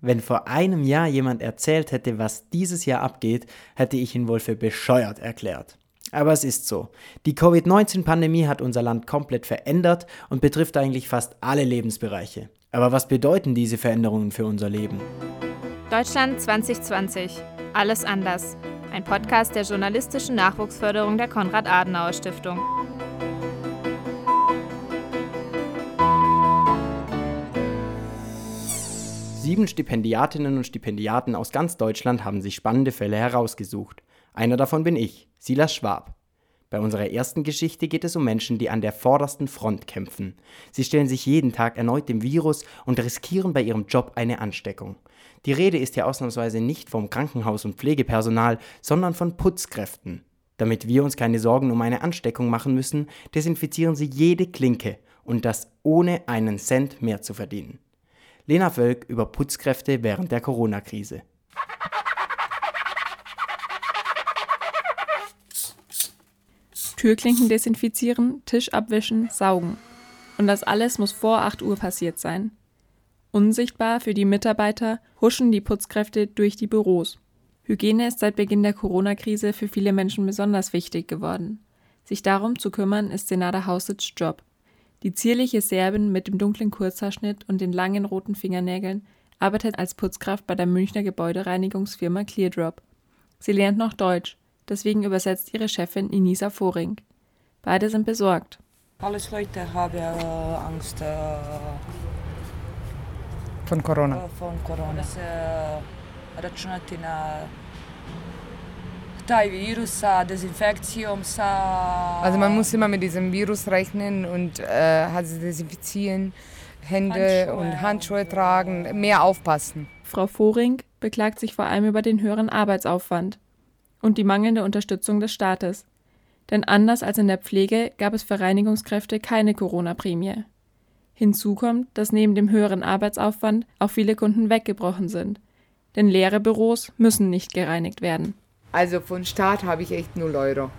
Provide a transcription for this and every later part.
Wenn vor einem Jahr jemand erzählt hätte, was dieses Jahr abgeht, hätte ich ihn wohl für bescheuert erklärt. Aber es ist so. Die Covid-19-Pandemie hat unser Land komplett verändert und betrifft eigentlich fast alle Lebensbereiche. Aber was bedeuten diese Veränderungen für unser Leben? Deutschland 2020. Alles anders. Ein Podcast der journalistischen Nachwuchsförderung der Konrad-Adenauer-Stiftung. Sieben Stipendiatinnen und Stipendiaten aus ganz Deutschland haben sich spannende Fälle herausgesucht. Einer davon bin ich, Silas Schwab. Bei unserer ersten Geschichte geht es um Menschen, die an der vordersten Front kämpfen. Sie stellen sich jeden Tag erneut dem Virus und riskieren bei ihrem Job eine Ansteckung. Die Rede ist hier ausnahmsweise nicht vom Krankenhaus- und Pflegepersonal, sondern von Putzkräften. Damit wir uns keine Sorgen um eine Ansteckung machen müssen, desinfizieren sie jede Klinke und das ohne einen Cent mehr zu verdienen. Lena Wölk über Putzkräfte während der Corona-Krise. Türklinken desinfizieren, Tisch abwischen, saugen. Und das alles muss vor 8 Uhr passiert sein. Unsichtbar für die Mitarbeiter huschen die Putzkräfte durch die Büros. Hygiene ist seit Beginn der Corona-Krise für viele Menschen besonders wichtig geworden. Sich darum zu kümmern, ist Senada Hausits Job. Die zierliche Serbin mit dem dunklen Kurzhaarschnitt und den langen roten Fingernägeln arbeitet als Putzkraft bei der Münchner Gebäudereinigungsfirma Cleardrop. Sie lernt noch Deutsch, deswegen übersetzt ihre Chefin Inisa Voring. Beide sind besorgt. Alles Leute haben äh, Angst äh, von Corona. Äh, von Corona. Računati na taj virus sa sa... Also man muss immer mit diesem Virus rechnen und äh, also desinfizieren, Hände Handschuhe und Handschuhe tragen, mehr aufpassen. Frau Voring beklagt sich vor allem über den höheren Arbeitsaufwand und die mangelnde Unterstützung des Staates. Denn anders als in der Pflege gab es für Reinigungskräfte keine Corona-Prämie. Hinzu kommt, dass neben dem höheren Arbeitsaufwand auch viele Kunden weggebrochen sind. Denn leere Büros müssen nicht gereinigt werden. Also von Staat habe ich echt 0 Euro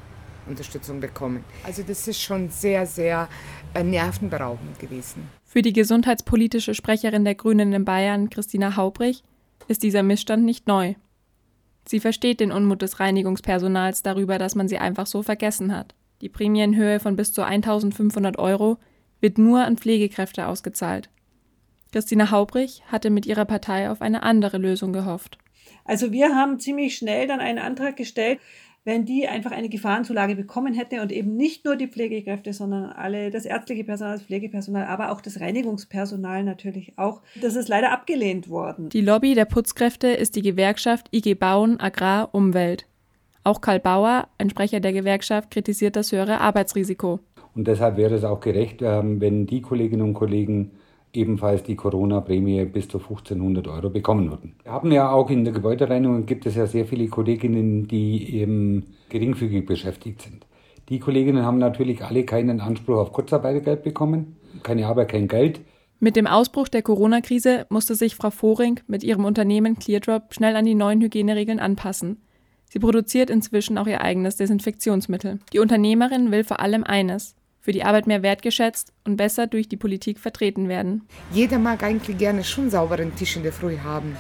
Unterstützung bekommen. Also das ist schon sehr, sehr äh, nervenberaubend gewesen. Für die gesundheitspolitische Sprecherin der Grünen in Bayern, Christina Haubrich, ist dieser Missstand nicht neu. Sie versteht den Unmut des Reinigungspersonals darüber, dass man sie einfach so vergessen hat. Die Prämie in Höhe von bis zu 1500 Euro wird nur an Pflegekräfte ausgezahlt. Christina Haubrich hatte mit ihrer Partei auf eine andere Lösung gehofft. Also wir haben ziemlich schnell dann einen Antrag gestellt, wenn die einfach eine Gefahrenzulage bekommen hätte und eben nicht nur die Pflegekräfte, sondern alle, das ärztliche Personal, das Pflegepersonal, aber auch das Reinigungspersonal natürlich auch. Das ist leider abgelehnt worden. Die Lobby der Putzkräfte ist die Gewerkschaft IG Bauen Agrar Umwelt. Auch Karl Bauer, ein Sprecher der Gewerkschaft, kritisiert das höhere Arbeitsrisiko. Und deshalb wäre es auch gerecht, ähm, wenn die Kolleginnen und Kollegen ebenfalls die Corona-Prämie bis zu 1500 Euro bekommen würden. Wir haben ja auch in der Gebäudereinigung gibt es ja sehr viele Kolleginnen, die eben geringfügig beschäftigt sind. Die Kolleginnen haben natürlich alle keinen Anspruch auf Kurzarbeitergeld bekommen, keine Arbeit, kein Geld. Mit dem Ausbruch der Corona-Krise musste sich Frau Voring mit ihrem Unternehmen Cleardrop schnell an die neuen Hygieneregeln anpassen. Sie produziert inzwischen auch ihr eigenes Desinfektionsmittel. Die Unternehmerin will vor allem eines, für die Arbeit mehr wertgeschätzt und besser durch die Politik vertreten werden. Jeder mag eigentlich gerne schon sauberen Tisch in der Früh haben.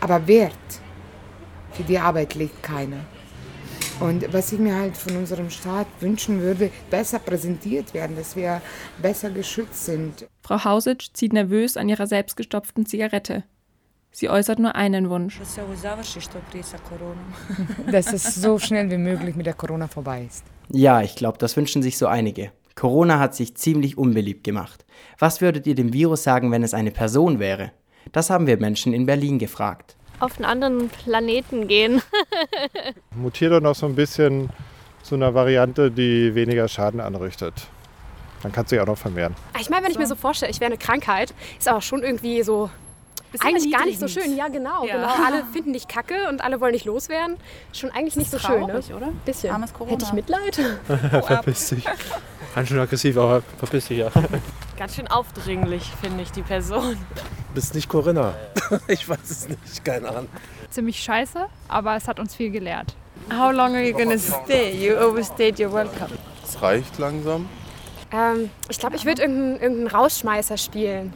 Aber Wert für die Arbeit legt keiner. Und was ich mir halt von unserem Staat wünschen würde, besser präsentiert werden, dass wir besser geschützt sind. Frau Hausitsch zieht nervös an ihrer selbstgestopften Zigarette. Sie äußert nur einen Wunsch. Dass es so schnell wie möglich mit der Corona vorbei ist. Ja, ich glaube, das wünschen sich so einige. Corona hat sich ziemlich unbeliebt gemacht. Was würdet ihr dem Virus sagen, wenn es eine Person wäre? Das haben wir Menschen in Berlin gefragt. Auf einen anderen Planeten gehen. mutiert doch noch so ein bisschen zu einer Variante, die weniger Schaden anrichtet. Dann kann sich auch noch vermehren. Ich meine, wenn ich mir so vorstelle, ich wäre eine Krankheit, ist aber schon irgendwie so eigentlich gar nicht so schön. Ja, genau, Ja. genau. Alle finden dich kacke und alle wollen dich loswerden. Schon eigentlich nicht so schön, ne? Traurig, oder? Bisschen. Armes Corona. Hätte ich Mitleid? Verpiss dich. Ganz schön aggressiv, aber verpiss dich ja. Ganz schön aufdringlich, finde ich, die Person. Bist nicht Corinna. Ich weiß es nicht, keine Ahnung. ziemlich scheiße, aber es hat uns viel gelehrt. How long are you gonna stay? You overstayed your welcome. Es reicht langsam. Ähm, ich glaube, ich würde irgendeinen irgendeinen Rausschmeißer spielen.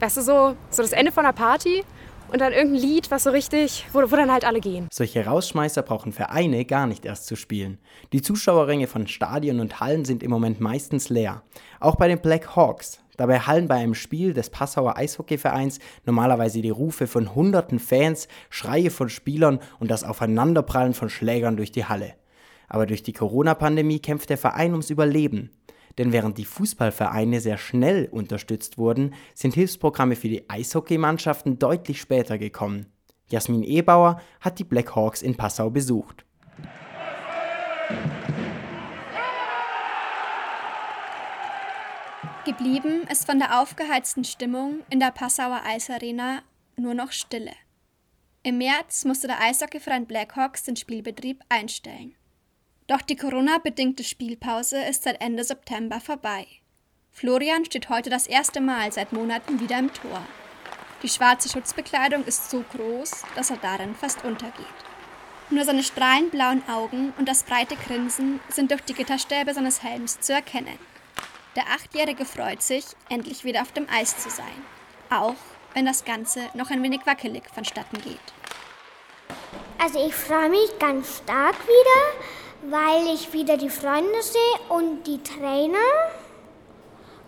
Weißt du, so, so das Ende von einer Party und dann irgendein Lied, was so richtig, wo, wo dann halt alle gehen. Solche Rausschmeißer brauchen Vereine gar nicht erst zu spielen. Die Zuschauerränge von Stadien und Hallen sind im Moment meistens leer. Auch bei den Black Hawks. Dabei hallen bei einem Spiel des Passauer Eishockeyvereins normalerweise die Rufe von hunderten Fans, Schreie von Spielern und das Aufeinanderprallen von Schlägern durch die Halle. Aber durch die Corona-Pandemie kämpft der Verein ums Überleben. Denn während die Fußballvereine sehr schnell unterstützt wurden, sind Hilfsprogramme für die Eishockeymannschaften deutlich später gekommen. Jasmin Ebauer hat die Black Hawks in Passau besucht. Geblieben ist von der aufgeheizten Stimmung in der Passauer Eisarena nur noch Stille. Im März musste der Eishockeyverein Blackhawks den Spielbetrieb einstellen. Doch die Corona-bedingte Spielpause ist seit Ende September vorbei. Florian steht heute das erste Mal seit Monaten wieder im Tor. Die schwarze Schutzbekleidung ist so groß, dass er darin fast untergeht. Nur seine strahlend blauen Augen und das breite Grinsen sind durch die Gitterstäbe seines Helms zu erkennen. Der Achtjährige freut sich, endlich wieder auf dem Eis zu sein. Auch wenn das Ganze noch ein wenig wackelig vonstatten geht. Also ich freue mich ganz stark wieder, weil ich wieder die Freunde sehe und die Trainer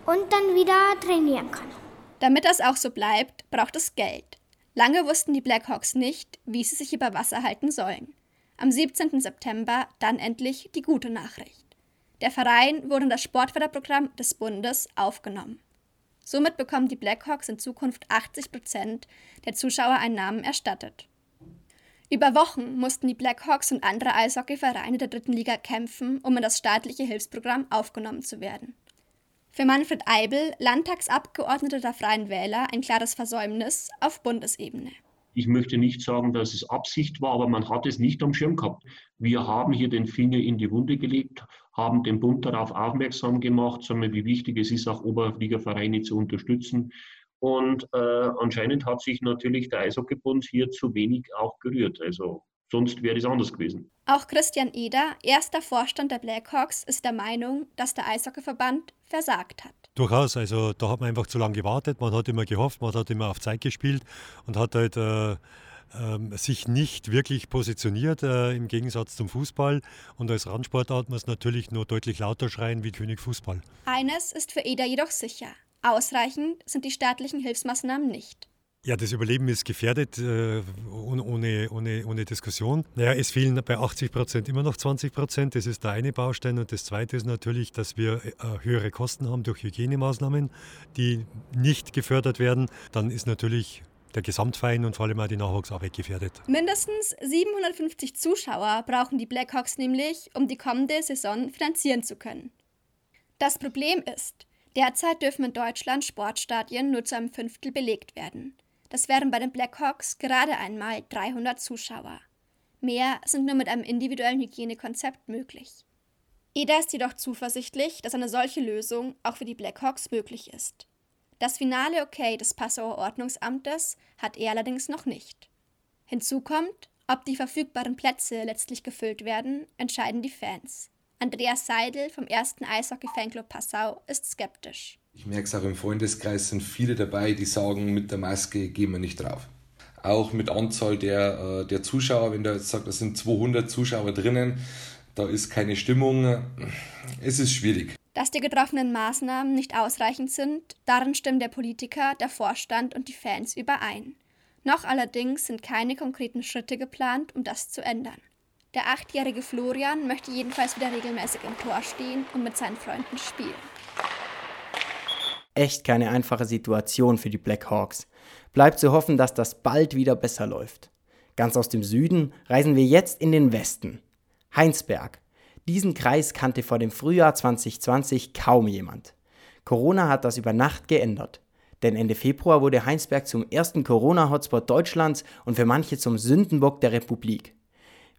und dann wieder trainieren kann. Damit das auch so bleibt, braucht es Geld. Lange wussten die Blackhawks nicht, wie sie sich über Wasser halten sollen. Am 17. September dann endlich die gute Nachricht. Der Verein wurde in das Sportförderprogramm des Bundes aufgenommen. Somit bekommen die Blackhawks in Zukunft 80 Prozent der Zuschauereinnahmen erstattet. Über Wochen mussten die Blackhawks und andere Eishockeyvereine der dritten Liga kämpfen, um in das staatliche Hilfsprogramm aufgenommen zu werden. Für Manfred Eibel, Landtagsabgeordneter der Freien Wähler, ein klares Versäumnis auf Bundesebene. Ich möchte nicht sagen, dass es Absicht war, aber man hat es nicht am Schirm gehabt. Wir haben hier den Finger in die Wunde gelegt, haben den Bund darauf aufmerksam gemacht, sagen wie wichtig es ist, auch Oberligavereine zu unterstützen. Und äh, anscheinend hat sich natürlich der Eishockeybund hier zu wenig auch gerührt. Also sonst wäre es anders gewesen. Auch Christian Eder, erster Vorstand der Blackhawks, ist der Meinung, dass der Eishockeyverband versagt hat. Durchaus, also da hat man einfach zu lange gewartet, man hat immer gehofft, man hat immer auf Zeit gespielt und hat halt äh, äh, sich nicht wirklich positioniert äh, im Gegensatz zum Fußball. Und als Randsportart muss natürlich nur deutlich lauter schreien wie König Fußball. Eines ist für Eder jedoch sicher. Ausreichend sind die staatlichen Hilfsmaßnahmen nicht. Ja, das Überleben ist gefährdet, äh, ohne, ohne, ohne Diskussion. Naja, es fehlen bei 80 Prozent immer noch 20 Prozent. Das ist der eine Baustein. Und das zweite ist natürlich, dass wir äh, höhere Kosten haben durch Hygienemaßnahmen, die nicht gefördert werden. Dann ist natürlich der Gesamtverein und vor allem auch die Nachwuchsarbeit gefährdet. Mindestens 750 Zuschauer brauchen die Blackhawks nämlich, um die kommende Saison finanzieren zu können. Das Problem ist, Derzeit dürfen in Deutschland Sportstadien nur zu einem Fünftel belegt werden. Das wären bei den Blackhawks gerade einmal 300 Zuschauer. Mehr sind nur mit einem individuellen Hygienekonzept möglich. Eder ist jedoch zuversichtlich, dass eine solche Lösung auch für die Blackhawks möglich ist. Das finale Okay des Passauer Ordnungsamtes hat er allerdings noch nicht. Hinzu kommt, ob die verfügbaren Plätze letztlich gefüllt werden, entscheiden die Fans. Andreas Seidel vom ersten Eishockey-Fanclub Passau ist skeptisch. Ich merke es auch im Freundeskreis sind viele dabei, die sagen, mit der Maske gehen wir nicht drauf. Auch mit Anzahl der, äh, der Zuschauer, wenn da jetzt sagt, da sind 200 Zuschauer drinnen, da ist keine Stimmung, es ist schwierig. Dass die getroffenen Maßnahmen nicht ausreichend sind, darin stimmen der Politiker, der Vorstand und die Fans überein. Noch allerdings sind keine konkreten Schritte geplant, um das zu ändern. Der achtjährige Florian möchte jedenfalls wieder regelmäßig im Tor stehen und mit seinen Freunden spielen. Echt keine einfache Situation für die Black Hawks. Bleibt zu hoffen, dass das bald wieder besser läuft. Ganz aus dem Süden reisen wir jetzt in den Westen. Heinsberg. Diesen Kreis kannte vor dem Frühjahr 2020 kaum jemand. Corona hat das über Nacht geändert. Denn Ende Februar wurde Heinsberg zum ersten Corona-Hotspot Deutschlands und für manche zum Sündenbock der Republik.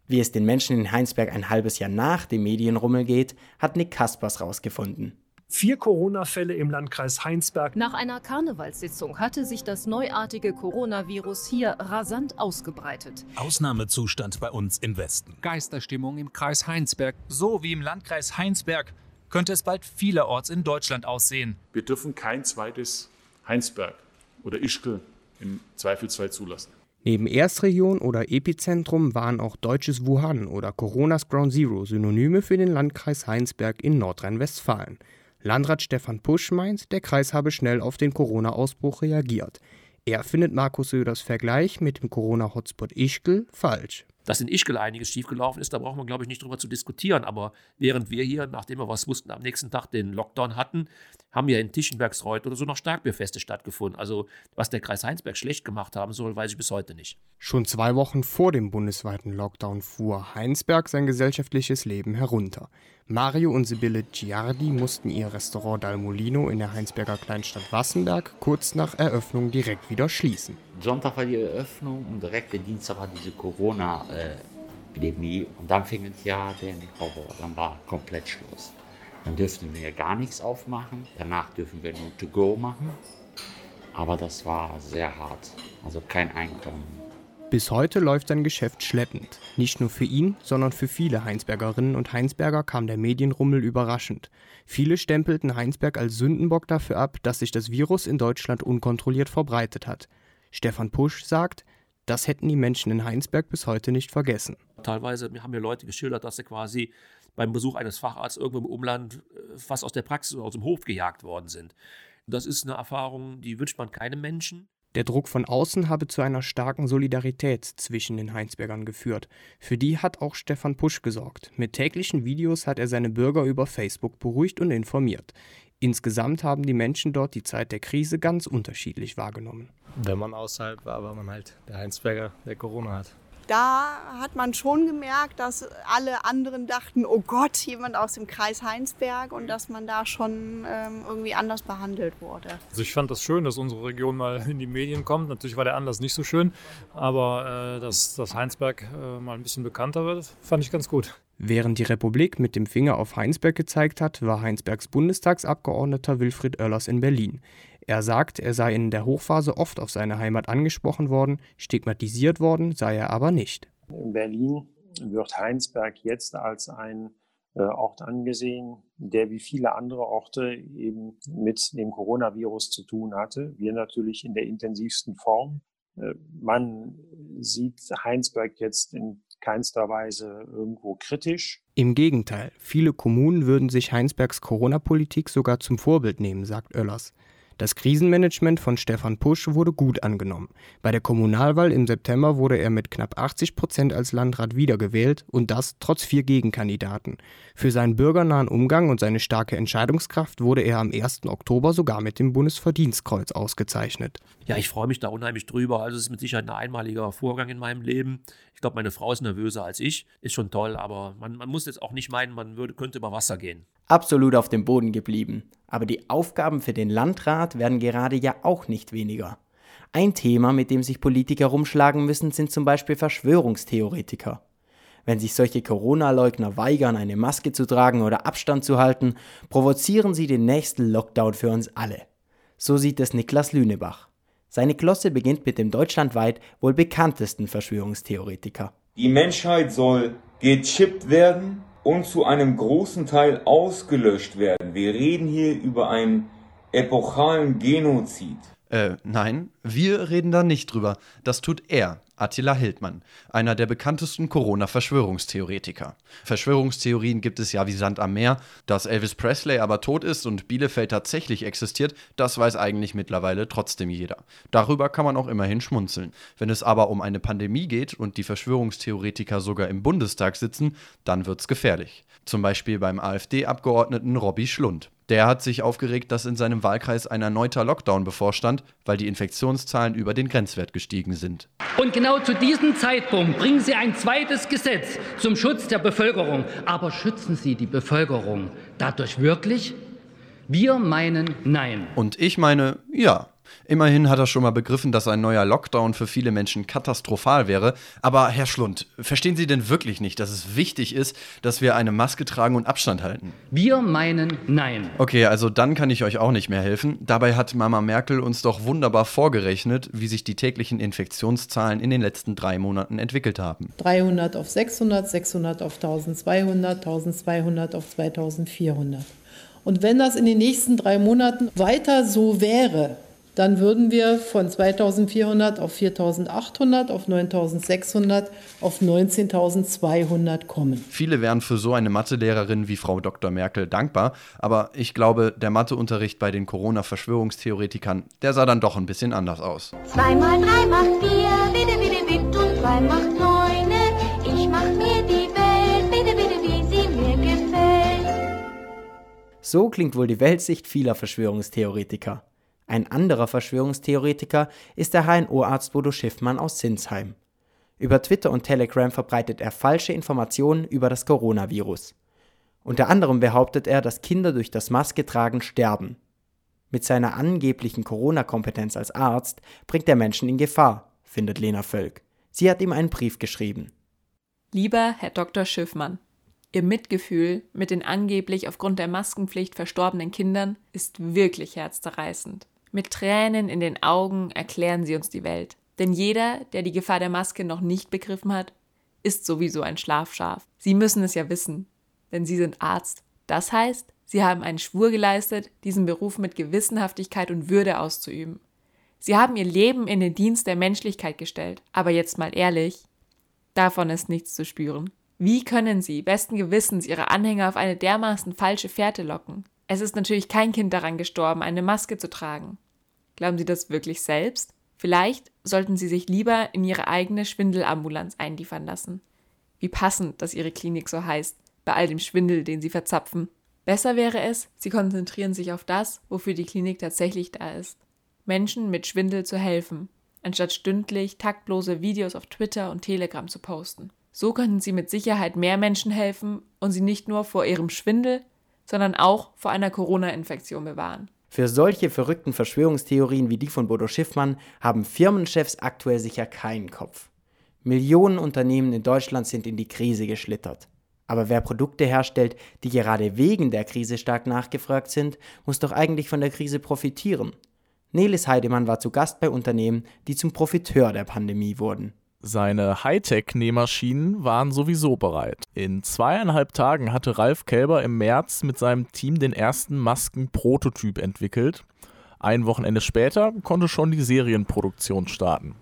Wie es den Menschen in Heinsberg ein halbes Jahr nach dem Medienrummel geht, hat Nick Kaspers rausgefunden. Vier Corona-Fälle im Landkreis Heinsberg. Nach einer Karnevalssitzung hatte sich das neuartige Coronavirus hier rasant ausgebreitet. Ausnahmezustand bei uns im Westen. Geisterstimmung im Kreis Heinsberg. So wie im Landkreis Heinsberg könnte es bald vielerorts in Deutschland aussehen. Wir dürfen kein zweites Heinsberg oder Ischgl im Zweifelsfall zulassen. Neben Erstregion oder Epizentrum waren auch deutsches Wuhan oder Coronas Ground Zero Synonyme für den Landkreis Heinsberg in Nordrhein-Westfalen. Landrat Stefan Pusch meint, der Kreis habe schnell auf den Corona-Ausbruch reagiert. Er findet Markus Söders Vergleich mit dem Corona-Hotspot Ischgl falsch. Dass in Ischgl einiges schiefgelaufen ist, da braucht man, glaube ich, nicht drüber zu diskutieren. Aber während wir hier, nachdem wir was wussten, am nächsten Tag den Lockdown hatten, haben ja in Tischenbergsreuth oder so noch Starkbierfeste stattgefunden. Also was der Kreis Heinsberg schlecht gemacht haben soll, weiß ich bis heute nicht. Schon zwei Wochen vor dem bundesweiten Lockdown fuhr Heinsberg sein gesellschaftliches Leben herunter. Mario und Sibylle Giardi mussten ihr Restaurant Dal Molino in der Heinsberger Kleinstadt Wassenberg kurz nach Eröffnung direkt wieder schließen. Sonntag war die Eröffnung und direkt der Dienstag war diese Corona-Epidemie und dann fing es ja den Horror, dann war komplett Schluss. Dann dürften wir gar nichts aufmachen, danach dürfen wir nur to go machen, aber das war sehr hart, also kein Einkommen. Bis heute läuft sein Geschäft schleppend. Nicht nur für ihn, sondern für viele Heinsbergerinnen und Heinsberger kam der Medienrummel überraschend. Viele stempelten Heinsberg als Sündenbock dafür ab, dass sich das Virus in Deutschland unkontrolliert verbreitet hat. Stefan Pusch sagt, das hätten die Menschen in Heinsberg bis heute nicht vergessen. Teilweise haben mir Leute geschildert, dass sie quasi beim Besuch eines Facharztes irgendwo im Umland äh, fast aus der Praxis oder aus dem Hof gejagt worden sind. Das ist eine Erfahrung, die wünscht man keinem Menschen. Der Druck von außen habe zu einer starken Solidarität zwischen den Heinsbergern geführt. Für die hat auch Stefan Pusch gesorgt. Mit täglichen Videos hat er seine Bürger über Facebook beruhigt und informiert. Insgesamt haben die Menschen dort die Zeit der Krise ganz unterschiedlich wahrgenommen. Wenn man außerhalb war, war man halt der Heinsberger, der Corona hat da hat man schon gemerkt, dass alle anderen dachten, oh Gott, jemand aus dem Kreis Heinsberg und dass man da schon ähm, irgendwie anders behandelt wurde. Also ich fand das schön, dass unsere Region mal in die Medien kommt. Natürlich war der Anlass nicht so schön, aber äh, dass, dass Heinsberg äh, mal ein bisschen bekannter wird, fand ich ganz gut. Während die Republik mit dem Finger auf Heinsberg gezeigt hat, war Heinsbergs Bundestagsabgeordneter Wilfried Oellers in Berlin. Er sagt, er sei in der Hochphase oft auf seine Heimat angesprochen worden, stigmatisiert worden sei er aber nicht. In Berlin wird Heinsberg jetzt als ein äh, Ort angesehen, der wie viele andere Orte eben mit dem Coronavirus zu tun hatte. Wir natürlich in der intensivsten Form. Äh, man sieht Heinsberg jetzt in keinster Weise irgendwo kritisch. Im Gegenteil, viele Kommunen würden sich Heinsbergs Corona-Politik sogar zum Vorbild nehmen, sagt Oellers. Das Krisenmanagement von Stefan Pusch wurde gut angenommen. Bei der Kommunalwahl im September wurde er mit knapp 80 Prozent als Landrat wiedergewählt und das trotz vier Gegenkandidaten. Für seinen bürgernahen Umgang und seine starke Entscheidungskraft wurde er am 1. Oktober sogar mit dem Bundesverdienstkreuz ausgezeichnet. Ja, ich freue mich da unheimlich drüber. Also es ist mit Sicherheit ein einmaliger Vorgang in meinem Leben. Ich glaube, meine Frau ist nervöser als ich. Ist schon toll, aber man, man muss jetzt auch nicht meinen, man würde, könnte über Wasser gehen. Absolut auf dem Boden geblieben. Aber die Aufgaben für den Landrat werden gerade ja auch nicht weniger. Ein Thema, mit dem sich Politiker rumschlagen müssen, sind zum Beispiel Verschwörungstheoretiker. Wenn sich solche Corona-Leugner weigern, eine Maske zu tragen oder Abstand zu halten, provozieren sie den nächsten Lockdown für uns alle. So sieht es Niklas Lünebach. Seine Glosse beginnt mit dem deutschlandweit wohl bekanntesten Verschwörungstheoretiker. Die Menschheit soll gechippt werden und zu einem großen Teil ausgelöscht werden. Wir reden hier über einen epochalen Genozid. Äh, nein, wir reden da nicht drüber. Das tut er, Attila Hildmann, einer der bekanntesten Corona-Verschwörungstheoretiker. Verschwörungstheorien gibt es ja wie Sand am Meer. Dass Elvis Presley aber tot ist und Bielefeld tatsächlich existiert, das weiß eigentlich mittlerweile trotzdem jeder. Darüber kann man auch immerhin schmunzeln. Wenn es aber um eine Pandemie geht und die Verschwörungstheoretiker sogar im Bundestag sitzen, dann wird's gefährlich. Zum Beispiel beim AfD-Abgeordneten Robby Schlund. Der hat sich aufgeregt, dass in seinem Wahlkreis ein erneuter Lockdown bevorstand, weil die Infektionszahlen über den Grenzwert gestiegen sind. Und genau zu diesem Zeitpunkt bringen Sie ein zweites Gesetz zum Schutz der Bevölkerung. Aber schützen Sie die Bevölkerung dadurch wirklich? Wir meinen Nein. Und ich meine Ja. Immerhin hat er schon mal begriffen, dass ein neuer Lockdown für viele Menschen katastrophal wäre. Aber Herr Schlund, verstehen Sie denn wirklich nicht, dass es wichtig ist, dass wir eine Maske tragen und Abstand halten? Wir meinen Nein. Okay, also dann kann ich euch auch nicht mehr helfen. Dabei hat Mama Merkel uns doch wunderbar vorgerechnet, wie sich die täglichen Infektionszahlen in den letzten drei Monaten entwickelt haben. 300 auf 600, 600 auf 1200, 1200 auf 2400. Und wenn das in den nächsten drei Monaten weiter so wäre, dann würden wir von 2400 auf 4800, auf 9600, auf 19200 kommen. Viele wären für so eine Mathelehrerin wie Frau Dr. Merkel dankbar, aber ich glaube, der Matheunterricht bei den Corona-Verschwörungstheoretikern, der sah dann doch ein bisschen anders aus. 2 mal 3 macht 4, bitte, bitte, bitte, und 2 macht 9. Ich mach mir die Welt, bitte, bitte, wie sie mir gefällt. So klingt wohl die Weltsicht vieler Verschwörungstheoretiker. Ein anderer Verschwörungstheoretiker ist der HNO-Arzt Bodo Schiffmann aus Sinsheim. Über Twitter und Telegram verbreitet er falsche Informationen über das Coronavirus. Unter anderem behauptet er, dass Kinder durch das Masketragen sterben. Mit seiner angeblichen Corona-Kompetenz als Arzt bringt er Menschen in Gefahr, findet Lena Völk. Sie hat ihm einen Brief geschrieben. Lieber Herr Dr. Schiffmann, Ihr Mitgefühl mit den angeblich aufgrund der Maskenpflicht verstorbenen Kindern ist wirklich herzzerreißend. Mit Tränen in den Augen erklären sie uns die Welt. Denn jeder, der die Gefahr der Maske noch nicht begriffen hat, ist sowieso ein Schlafschaf. Sie müssen es ja wissen, denn Sie sind Arzt. Das heißt, Sie haben einen Schwur geleistet, diesen Beruf mit Gewissenhaftigkeit und Würde auszuüben. Sie haben Ihr Leben in den Dienst der Menschlichkeit gestellt. Aber jetzt mal ehrlich, davon ist nichts zu spüren. Wie können Sie besten Gewissens Ihre Anhänger auf eine dermaßen falsche Fährte locken? Es ist natürlich kein Kind daran gestorben, eine Maske zu tragen. Glauben Sie das wirklich selbst? Vielleicht sollten Sie sich lieber in Ihre eigene Schwindelambulanz einliefern lassen. Wie passend, dass Ihre Klinik so heißt, bei all dem Schwindel, den Sie verzapfen. Besser wäre es, Sie konzentrieren sich auf das, wofür die Klinik tatsächlich da ist. Menschen mit Schwindel zu helfen, anstatt stündlich taktlose Videos auf Twitter und Telegram zu posten. So könnten Sie mit Sicherheit mehr Menschen helfen und sie nicht nur vor ihrem Schwindel, sondern auch vor einer Corona-Infektion bewahren. Für solche verrückten Verschwörungstheorien wie die von Bodo Schiffmann haben Firmenchefs aktuell sicher keinen Kopf. Millionen Unternehmen in Deutschland sind in die Krise geschlittert. Aber wer Produkte herstellt, die gerade wegen der Krise stark nachgefragt sind, muss doch eigentlich von der Krise profitieren. Nelis Heidemann war zu Gast bei Unternehmen, die zum Profiteur der Pandemie wurden. Seine Hightech-Nähmaschinen waren sowieso bereit. In zweieinhalb Tagen hatte Ralf Kelber im März mit seinem Team den ersten Masken-Prototyp entwickelt. Ein Wochenende später konnte schon die Serienproduktion starten.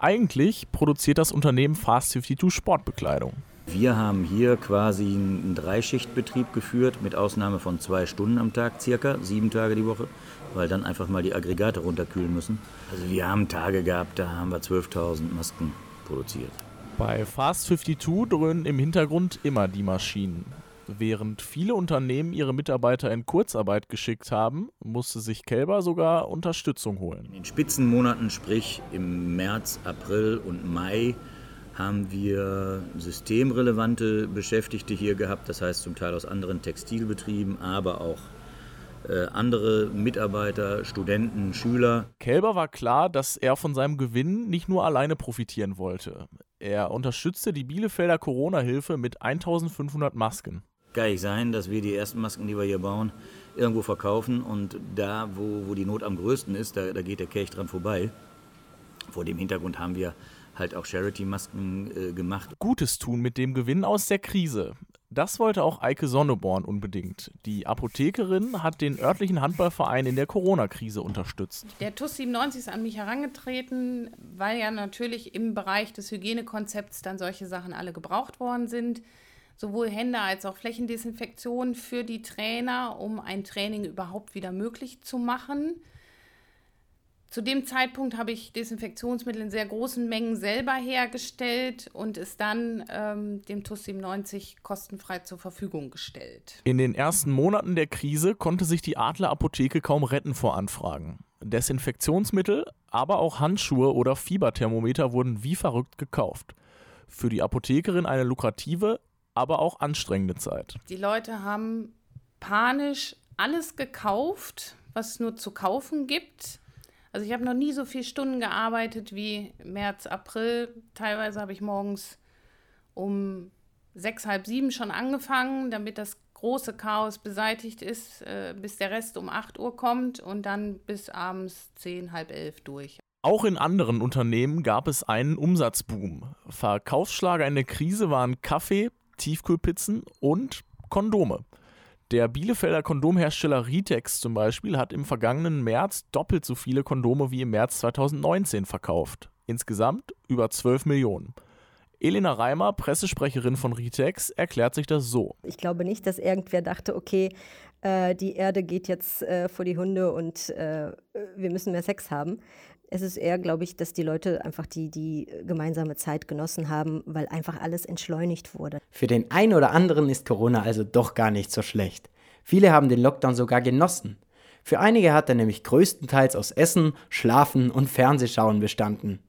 Eigentlich produziert das Unternehmen Fast 52 Sportbekleidung. Wir haben hier quasi einen Dreischichtbetrieb geführt, mit Ausnahme von zwei Stunden am Tag, circa sieben Tage die Woche, weil dann einfach mal die Aggregate runterkühlen müssen. Also wir haben Tage gehabt, da haben wir 12.000 Masken produziert. Bei Fast 52 dröhnen im Hintergrund immer die Maschinen. Während viele Unternehmen ihre Mitarbeiter in Kurzarbeit geschickt haben, musste sich Kälber sogar Unterstützung holen. In den Spitzenmonaten, sprich im März, April und Mai, haben wir systemrelevante Beschäftigte hier gehabt, das heißt zum Teil aus anderen Textilbetrieben, aber auch äh, andere Mitarbeiter, Studenten, Schüler. Kälber war klar, dass er von seinem Gewinn nicht nur alleine profitieren wollte. Er unterstützte die Bielefelder Corona-Hilfe mit 1500 Masken. Kann nicht sein, dass wir die ersten Masken, die wir hier bauen, irgendwo verkaufen und da, wo, wo die Not am größten ist, da, da geht der Kelch dran vorbei. Vor dem Hintergrund haben wir halt auch Charity-Masken äh, gemacht. Gutes tun mit dem Gewinn aus der Krise. Das wollte auch Eike Sonneborn unbedingt. Die Apothekerin hat den örtlichen Handballverein in der Corona-Krise unterstützt. Der TUS 97 ist an mich herangetreten, weil ja natürlich im Bereich des Hygienekonzepts dann solche Sachen alle gebraucht worden sind. Sowohl Hände als auch Flächendesinfektion für die Trainer, um ein Training überhaupt wieder möglich zu machen. Zu dem Zeitpunkt habe ich Desinfektionsmittel in sehr großen Mengen selber hergestellt und es dann ähm, dem TUS 97 kostenfrei zur Verfügung gestellt. In den ersten Monaten der Krise konnte sich die Adler Apotheke kaum retten vor Anfragen. Desinfektionsmittel, aber auch Handschuhe oder Fieberthermometer wurden wie verrückt gekauft. Für die Apothekerin eine lukrative, aber auch anstrengende Zeit. Die Leute haben panisch alles gekauft, was es nur zu kaufen gibt also ich habe noch nie so viele Stunden gearbeitet wie März, April. Teilweise habe ich morgens um sechs, halb sieben schon angefangen, damit das große Chaos beseitigt ist, äh, bis der Rest um 8 Uhr kommt und dann bis abends zehn, halb elf durch. Auch in anderen Unternehmen gab es einen Umsatzboom. Verkaufsschlager in der Krise waren Kaffee, Tiefkühlpizzen und Kondome. Der Bielefelder Kondomhersteller Ritex zum Beispiel hat im vergangenen März doppelt so viele Kondome wie im März 2019 verkauft. Insgesamt über 12 Millionen. Elena Reimer, Pressesprecherin von Ritex, erklärt sich das so. Ich glaube nicht, dass irgendwer dachte, okay, äh, die Erde geht jetzt äh, vor die Hunde und äh, wir müssen mehr Sex haben. Es ist eher, glaube ich, dass die Leute einfach die, die gemeinsame Zeit genossen haben, weil einfach alles entschleunigt wurde. Für den einen oder anderen ist Corona also doch gar nicht so schlecht. Viele haben den Lockdown sogar genossen. Für einige hat er nämlich größtenteils aus Essen, Schlafen und Fernsehschauen bestanden.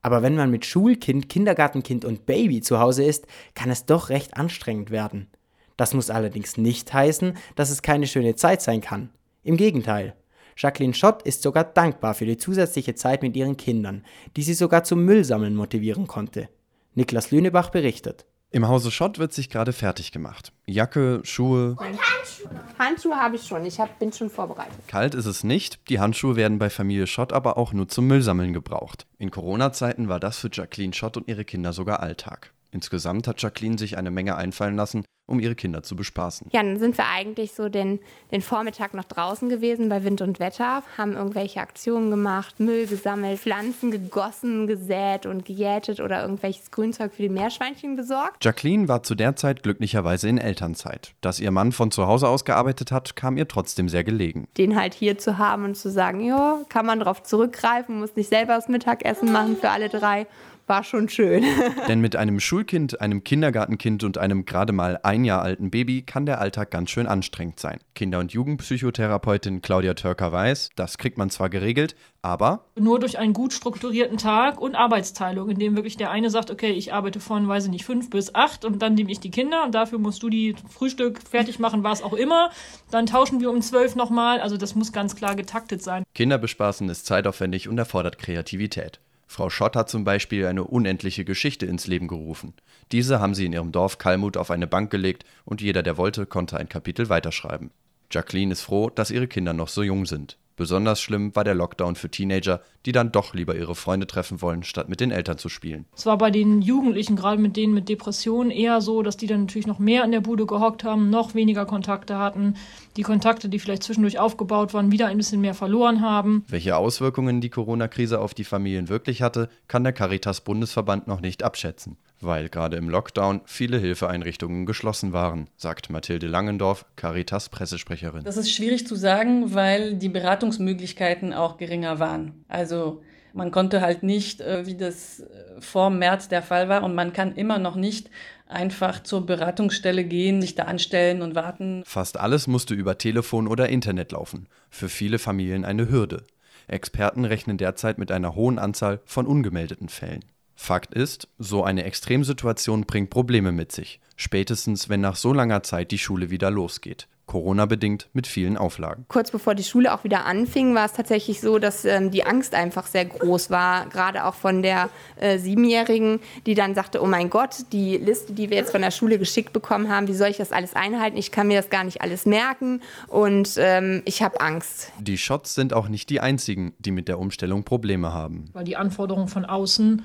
Aber wenn man mit Schulkind, Kindergartenkind und Baby zu Hause ist, kann es doch recht anstrengend werden. Das muss allerdings nicht heißen, dass es keine schöne Zeit sein kann. Im Gegenteil. Jacqueline Schott ist sogar dankbar für die zusätzliche Zeit mit ihren Kindern, die sie sogar zum Müllsammeln motivieren konnte. Niklas Lünebach berichtet. Im Hause Schott wird sich gerade fertig gemacht. Jacke, Schuhe. Handschuhe. Handschuhe habe ich schon. Ich hab, bin schon vorbereitet. Kalt ist es nicht. Die Handschuhe werden bei Familie Schott aber auch nur zum Müllsammeln gebraucht. In Corona-Zeiten war das für Jacqueline Schott und ihre Kinder sogar Alltag. Insgesamt hat Jacqueline sich eine Menge einfallen lassen, um ihre Kinder zu bespaßen. Ja, dann sind wir eigentlich so den, den Vormittag noch draußen gewesen bei Wind und Wetter, haben irgendwelche Aktionen gemacht, Müll gesammelt, Pflanzen gegossen, gesät und gejätet oder irgendwelches Grünzeug für die Meerschweinchen besorgt. Jacqueline war zu der Zeit glücklicherweise in Elternzeit. Dass ihr Mann von zu Hause aus gearbeitet hat, kam ihr trotzdem sehr gelegen. Den halt hier zu haben und zu sagen, ja, kann man darauf zurückgreifen, muss nicht selber das Mittagessen machen für alle drei war schon schön. Denn mit einem Schulkind, einem Kindergartenkind und einem gerade mal ein Jahr alten Baby kann der Alltag ganz schön anstrengend sein. Kinder- und Jugendpsychotherapeutin Claudia Törker weiß, das kriegt man zwar geregelt, aber nur durch einen gut strukturierten Tag und Arbeitsteilung, in dem wirklich der eine sagt, okay, ich arbeite von, weiß ich nicht, fünf bis acht und dann nehme ich die Kinder und dafür musst du die Frühstück fertig machen, was auch immer. Dann tauschen wir um zwölf nochmal. Also das muss ganz klar getaktet sein. Kinder bespaßen ist zeitaufwendig und erfordert Kreativität. Frau Schott hat zum Beispiel eine unendliche Geschichte ins Leben gerufen. Diese haben sie in ihrem Dorf Kalmut auf eine Bank gelegt und jeder, der wollte, konnte ein Kapitel weiterschreiben. Jacqueline ist froh, dass ihre Kinder noch so jung sind. Besonders schlimm war der Lockdown für Teenager, die dann doch lieber ihre Freunde treffen wollen, statt mit den Eltern zu spielen. Es war bei den Jugendlichen, gerade mit denen mit Depressionen, eher so, dass die dann natürlich noch mehr in der Bude gehockt haben, noch weniger Kontakte hatten, die Kontakte, die vielleicht zwischendurch aufgebaut waren, wieder ein bisschen mehr verloren haben. Welche Auswirkungen die Corona-Krise auf die Familien wirklich hatte, kann der Caritas-Bundesverband noch nicht abschätzen weil gerade im Lockdown viele Hilfeeinrichtungen geschlossen waren, sagt Mathilde Langendorf, Caritas Pressesprecherin. Das ist schwierig zu sagen, weil die Beratungsmöglichkeiten auch geringer waren. Also man konnte halt nicht, äh, wie das äh, vor März der Fall war, und man kann immer noch nicht einfach zur Beratungsstelle gehen, sich da anstellen und warten. Fast alles musste über Telefon oder Internet laufen. Für viele Familien eine Hürde. Experten rechnen derzeit mit einer hohen Anzahl von ungemeldeten Fällen. Fakt ist, so eine Extremsituation bringt Probleme mit sich, spätestens wenn nach so langer Zeit die Schule wieder losgeht. Corona-bedingt mit vielen Auflagen. Kurz bevor die Schule auch wieder anfing, war es tatsächlich so, dass ähm, die Angst einfach sehr groß war, gerade auch von der äh, Siebenjährigen, die dann sagte, oh mein Gott, die Liste, die wir jetzt von der Schule geschickt bekommen haben, wie soll ich das alles einhalten? Ich kann mir das gar nicht alles merken und ähm, ich habe Angst. Die Shots sind auch nicht die einzigen, die mit der Umstellung Probleme haben. Weil die Anforderungen von außen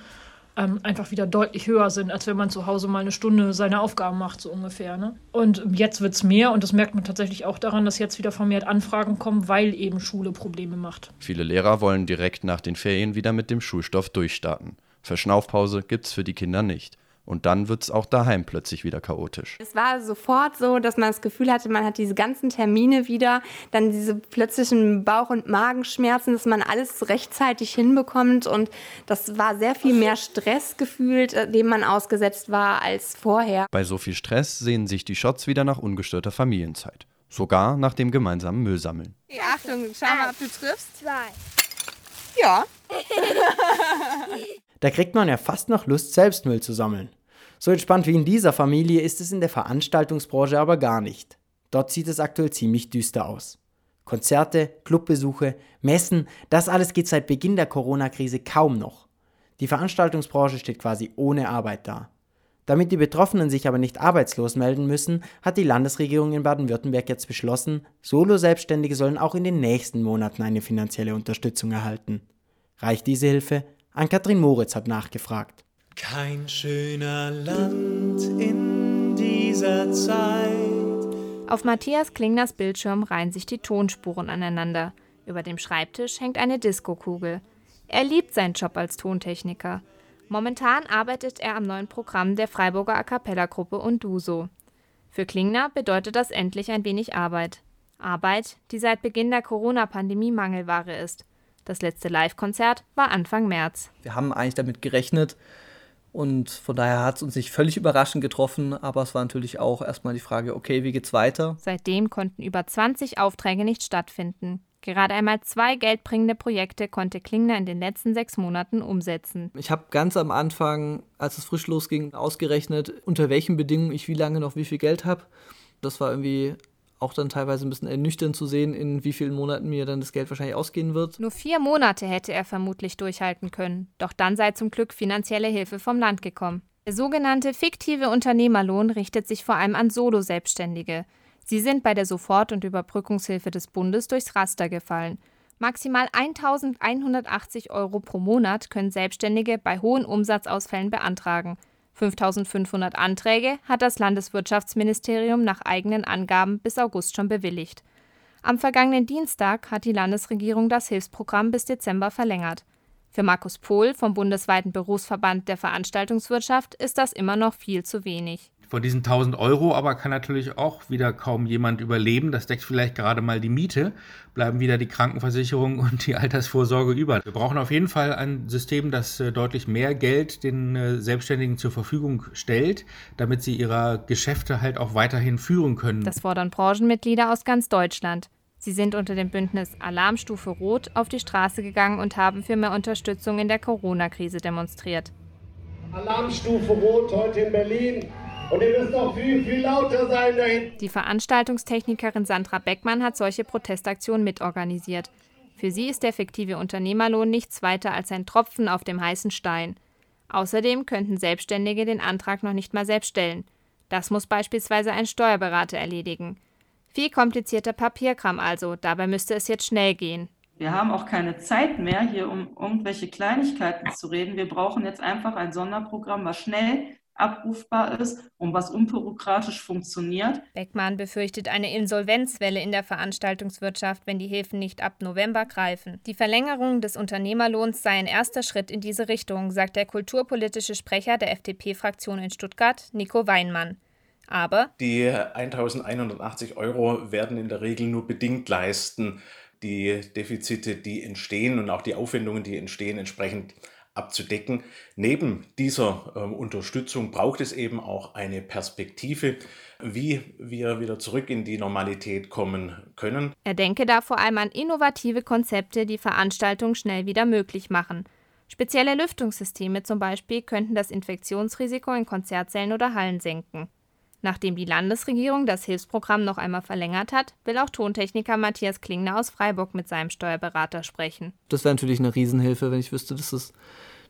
ähm, einfach wieder deutlich höher sind, als wenn man zu Hause mal eine Stunde seine Aufgaben macht, so ungefähr. Ne? Und jetzt wird es mehr und das merkt man tatsächlich auch daran, dass jetzt wieder vermehrt Anfragen kommen, weil eben Schule Probleme macht. Viele Lehrer wollen direkt nach den Ferien wieder mit dem Schulstoff durchstarten. Verschnaufpause gibt es für die Kinder nicht. Und dann wird es auch daheim plötzlich wieder chaotisch. Es war sofort so, dass man das Gefühl hatte, man hat diese ganzen Termine wieder, dann diese plötzlichen Bauch- und Magenschmerzen, dass man alles rechtzeitig hinbekommt. Und das war sehr viel mehr Stress gefühlt, äh, dem man ausgesetzt war als vorher. Bei so viel Stress sehen sich die Shots wieder nach ungestörter Familienzeit. Sogar nach dem gemeinsamen Müllsammeln. Ja, Achtung, schau mal, ob du triffst. Zwei. Ja. da kriegt man ja fast noch Lust, selbst Müll zu sammeln. So entspannt wie in dieser Familie ist es in der Veranstaltungsbranche aber gar nicht. Dort sieht es aktuell ziemlich düster aus. Konzerte, Clubbesuche, Messen, das alles geht seit Beginn der Corona-Krise kaum noch. Die Veranstaltungsbranche steht quasi ohne Arbeit da. Damit die Betroffenen sich aber nicht arbeitslos melden müssen, hat die Landesregierung in Baden-Württemberg jetzt beschlossen, Solo-Selbstständige sollen auch in den nächsten Monaten eine finanzielle Unterstützung erhalten. Reicht diese Hilfe? Ann-Kathrin Moritz hat nachgefragt. Kein schöner Land in dieser Zeit, Auf Matthias Klingners Bildschirm reihen sich die Tonspuren aneinander. Über dem Schreibtisch hängt eine Diskokugel. Er liebt seinen Job als Tontechniker. Momentan arbeitet er am neuen Programm der Freiburger A cappella Gruppe und Duso. Für Klingner bedeutet das endlich ein wenig Arbeit. Arbeit, die seit Beginn der Corona-Pandemie Mangelware ist. Das letzte Live-Konzert war Anfang März. Wir haben eigentlich damit gerechnet, und von daher hat es uns nicht völlig überraschend getroffen, aber es war natürlich auch erstmal die Frage, okay, wie geht's weiter? Seitdem konnten über 20 Aufträge nicht stattfinden. Gerade einmal zwei geldbringende Projekte konnte Klingner in den letzten sechs Monaten umsetzen. Ich habe ganz am Anfang, als es frisch losging, ausgerechnet, unter welchen Bedingungen ich wie lange noch wie viel Geld habe. Das war irgendwie auch dann teilweise ein bisschen ernüchternd zu sehen, in wie vielen Monaten mir dann das Geld wahrscheinlich ausgehen wird. Nur vier Monate hätte er vermutlich durchhalten können. Doch dann sei zum Glück finanzielle Hilfe vom Land gekommen. Der sogenannte fiktive Unternehmerlohn richtet sich vor allem an Solo-Selbstständige. Sie sind bei der Sofort- und Überbrückungshilfe des Bundes durchs Raster gefallen. Maximal 1180 Euro pro Monat können Selbstständige bei hohen Umsatzausfällen beantragen. 5500 Anträge hat das Landeswirtschaftsministerium nach eigenen Angaben bis August schon bewilligt. Am vergangenen Dienstag hat die Landesregierung das Hilfsprogramm bis Dezember verlängert. Für Markus Pohl vom bundesweiten Berufsverband der Veranstaltungswirtschaft ist das immer noch viel zu wenig. Von diesen 1000 Euro aber kann natürlich auch wieder kaum jemand überleben. Das deckt vielleicht gerade mal die Miete, bleiben wieder die Krankenversicherung und die Altersvorsorge über. Wir brauchen auf jeden Fall ein System, das äh, deutlich mehr Geld den äh, Selbstständigen zur Verfügung stellt, damit sie ihre Geschäfte halt auch weiterhin führen können. Das fordern Branchenmitglieder aus ganz Deutschland. Sie sind unter dem Bündnis Alarmstufe Rot auf die Straße gegangen und haben für mehr Unterstützung in der Corona-Krise demonstriert. Alarmstufe Rot heute in Berlin. Und ihr müsst noch viel, viel lauter sein dahin. Die Veranstaltungstechnikerin Sandra Beckmann hat solche Protestaktionen mitorganisiert. Für sie ist der fiktive Unternehmerlohn nichts weiter als ein Tropfen auf dem heißen Stein. Außerdem könnten Selbstständige den Antrag noch nicht mal selbst stellen. Das muss beispielsweise ein Steuerberater erledigen. Viel komplizierter Papierkram also, dabei müsste es jetzt schnell gehen. Wir haben auch keine Zeit mehr, hier um irgendwelche Kleinigkeiten zu reden. Wir brauchen jetzt einfach ein Sonderprogramm, was schnell abrufbar ist und was unbürokratisch funktioniert. Beckmann befürchtet eine Insolvenzwelle in der Veranstaltungswirtschaft, wenn die Hilfen nicht ab November greifen. Die Verlängerung des Unternehmerlohns sei ein erster Schritt in diese Richtung, sagt der kulturpolitische Sprecher der FDP-Fraktion in Stuttgart, Nico Weinmann. Aber die 1180 Euro werden in der Regel nur bedingt leisten, die Defizite, die entstehen und auch die Aufwendungen, die entstehen, entsprechend abzudecken. Neben dieser äh, Unterstützung braucht es eben auch eine Perspektive, wie wir wieder zurück in die Normalität kommen können. Er denke da vor allem an innovative Konzepte, die Veranstaltungen schnell wieder möglich machen. Spezielle Lüftungssysteme zum Beispiel könnten das Infektionsrisiko in Konzertsälen oder Hallen senken. Nachdem die Landesregierung das Hilfsprogramm noch einmal verlängert hat, will auch Tontechniker Matthias Klingner aus Freiburg mit seinem Steuerberater sprechen. Das wäre natürlich eine Riesenhilfe, wenn ich wüsste, dass, es,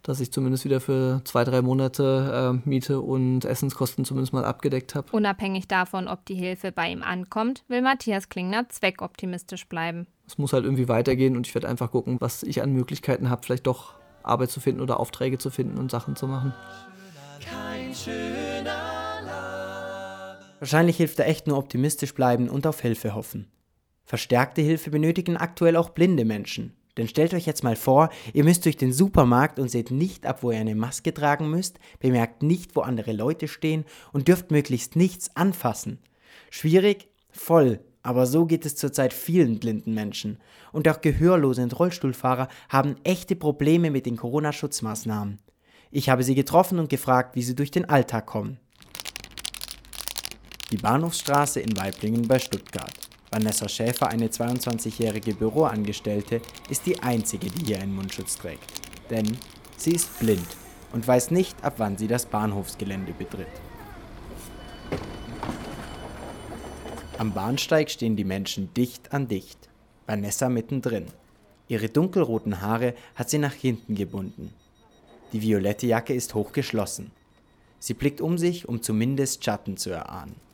dass ich zumindest wieder für zwei, drei Monate äh, Miete und Essenskosten zumindest mal abgedeckt habe. Unabhängig davon, ob die Hilfe bei ihm ankommt, will Matthias Klingner zweckoptimistisch bleiben. Es muss halt irgendwie weitergehen und ich werde einfach gucken, was ich an Möglichkeiten habe, vielleicht doch Arbeit zu finden oder Aufträge zu finden und Sachen zu machen. Kein schöner Wahrscheinlich hilft da echt nur optimistisch bleiben und auf Hilfe hoffen. Verstärkte Hilfe benötigen aktuell auch blinde Menschen. Denn stellt euch jetzt mal vor, ihr müsst durch den Supermarkt und seht nicht ab, wo ihr eine Maske tragen müsst, bemerkt nicht, wo andere Leute stehen und dürft möglichst nichts anfassen. Schwierig? Voll. Aber so geht es zurzeit vielen blinden Menschen. Und auch Gehörlose und Rollstuhlfahrer haben echte Probleme mit den Corona-Schutzmaßnahmen. Ich habe sie getroffen und gefragt, wie sie durch den Alltag kommen. Die Bahnhofsstraße in Weiblingen bei Stuttgart. Vanessa Schäfer, eine 22-jährige Büroangestellte, ist die einzige, die hier einen Mundschutz trägt. Denn sie ist blind und weiß nicht, ab wann sie das Bahnhofsgelände betritt. Am Bahnsteig stehen die Menschen dicht an dicht. Vanessa mittendrin. Ihre dunkelroten Haare hat sie nach hinten gebunden. Die violette Jacke ist hochgeschlossen. Sie blickt um sich, um zumindest Schatten zu erahnen.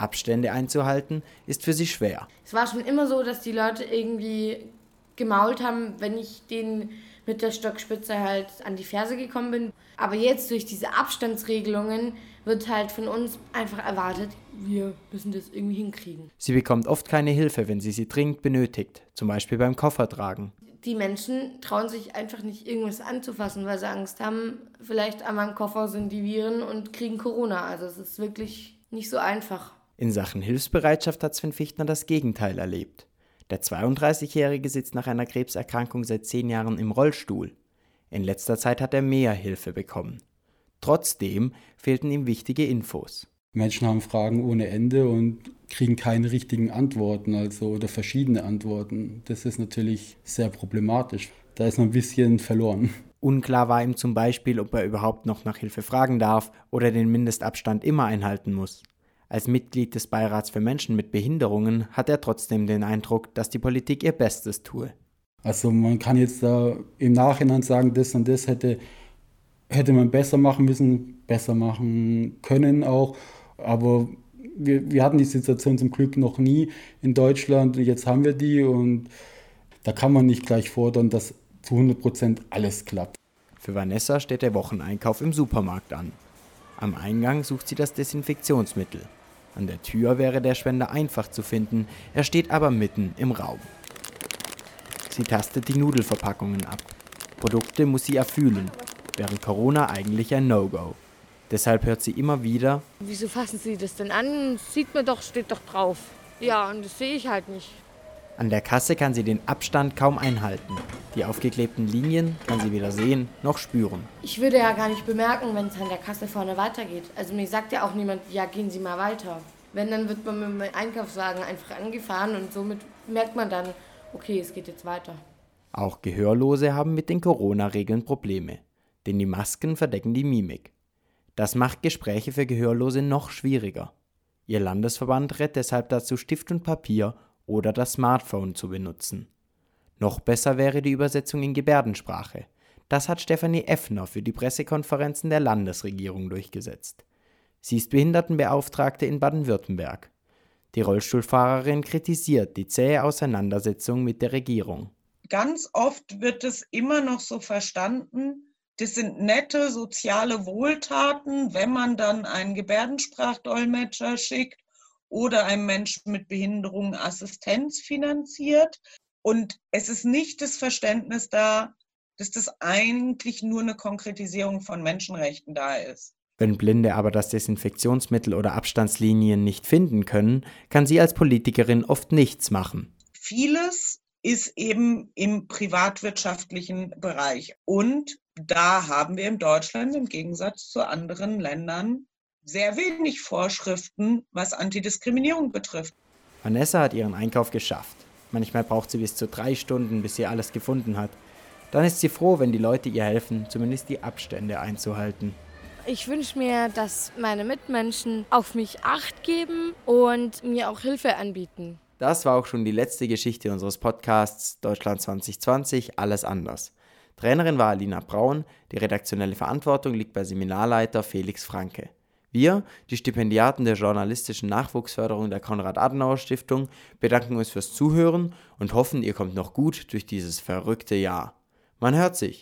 Abstände einzuhalten, ist für sie schwer. Es war schon immer so, dass die Leute irgendwie gemault haben, wenn ich denen mit der Stockspitze halt an die Ferse gekommen bin. Aber jetzt durch diese Abstandsregelungen wird halt von uns einfach erwartet, wir müssen das irgendwie hinkriegen. Sie bekommt oft keine Hilfe, wenn sie sie dringend benötigt, zum Beispiel beim Koffertragen. Die Menschen trauen sich einfach nicht irgendwas anzufassen, weil sie Angst haben, vielleicht an meinem Koffer sind die Viren und kriegen Corona. Also es ist wirklich nicht so einfach. In Sachen Hilfsbereitschaft hat Sven Fichtner das Gegenteil erlebt. Der 32-Jährige sitzt nach einer Krebserkrankung seit zehn Jahren im Rollstuhl. In letzter Zeit hat er mehr Hilfe bekommen. Trotzdem fehlten ihm wichtige Infos. Menschen haben Fragen ohne Ende und kriegen keine richtigen Antworten, also oder verschiedene Antworten. Das ist natürlich sehr problematisch. Da ist man ein bisschen verloren. Unklar war ihm zum Beispiel, ob er überhaupt noch nach Hilfe fragen darf oder den Mindestabstand immer einhalten muss. Als Mitglied des Beirats für Menschen mit Behinderungen hat er trotzdem den Eindruck, dass die Politik ihr Bestes tue. Also man kann jetzt da im Nachhinein sagen, das und das hätte, hätte man besser machen müssen, besser machen können auch. Aber wir, wir hatten die Situation zum Glück noch nie in Deutschland. Jetzt haben wir die und da kann man nicht gleich fordern, dass zu 100 Prozent alles klappt. Für Vanessa steht der Wocheneinkauf im Supermarkt an. Am Eingang sucht sie das Desinfektionsmittel. An der Tür wäre der Spender einfach zu finden, er steht aber mitten im Raum. Sie tastet die Nudelverpackungen ab. Produkte muss sie erfühlen, während Corona eigentlich ein No-Go. Deshalb hört sie immer wieder, Wieso fassen Sie das denn an? Sieht man doch, steht doch drauf. Ja, und das sehe ich halt nicht. An der Kasse kann sie den Abstand kaum einhalten. Die aufgeklebten Linien kann sie weder sehen noch spüren. Ich würde ja gar nicht bemerken, wenn es an der Kasse vorne weitergeht. Also mir sagt ja auch niemand, ja, gehen Sie mal weiter. Wenn, dann wird man mit dem Einkaufswagen einfach angefahren und somit merkt man dann, okay, es geht jetzt weiter. Auch Gehörlose haben mit den Corona-Regeln Probleme, denn die Masken verdecken die Mimik. Das macht Gespräche für Gehörlose noch schwieriger. Ihr Landesverband rät deshalb dazu, Stift und Papier oder das Smartphone zu benutzen. Noch besser wäre die Übersetzung in Gebärdensprache. Das hat Stefanie Effner für die Pressekonferenzen der Landesregierung durchgesetzt. Sie ist Behindertenbeauftragte in Baden-Württemberg. Die Rollstuhlfahrerin kritisiert die zähe Auseinandersetzung mit der Regierung. Ganz oft wird es immer noch so verstanden, das sind nette soziale Wohltaten, wenn man dann einen Gebärdensprachdolmetscher schickt oder einem Menschen mit Behinderung Assistenz finanziert. Und es ist nicht das Verständnis da, dass das eigentlich nur eine Konkretisierung von Menschenrechten da ist. Wenn Blinde aber das Desinfektionsmittel oder Abstandslinien nicht finden können, kann sie als Politikerin oft nichts machen. Vieles ist eben im privatwirtschaftlichen Bereich. Und da haben wir in Deutschland im Gegensatz zu anderen Ländern sehr wenig Vorschriften, was Antidiskriminierung betrifft. Vanessa hat ihren Einkauf geschafft. Manchmal braucht sie bis zu drei Stunden, bis sie alles gefunden hat. Dann ist sie froh, wenn die Leute ihr helfen, zumindest die Abstände einzuhalten. Ich wünsche mir, dass meine Mitmenschen auf mich acht geben und mir auch Hilfe anbieten. Das war auch schon die letzte Geschichte unseres Podcasts Deutschland 2020, alles anders. Trainerin war Alina Braun, die redaktionelle Verantwortung liegt bei Seminarleiter Felix Franke. Wir, die Stipendiaten der journalistischen Nachwuchsförderung der Konrad-Adenauer-Stiftung, bedanken uns fürs Zuhören und hoffen, ihr kommt noch gut durch dieses verrückte Jahr. Man hört sich.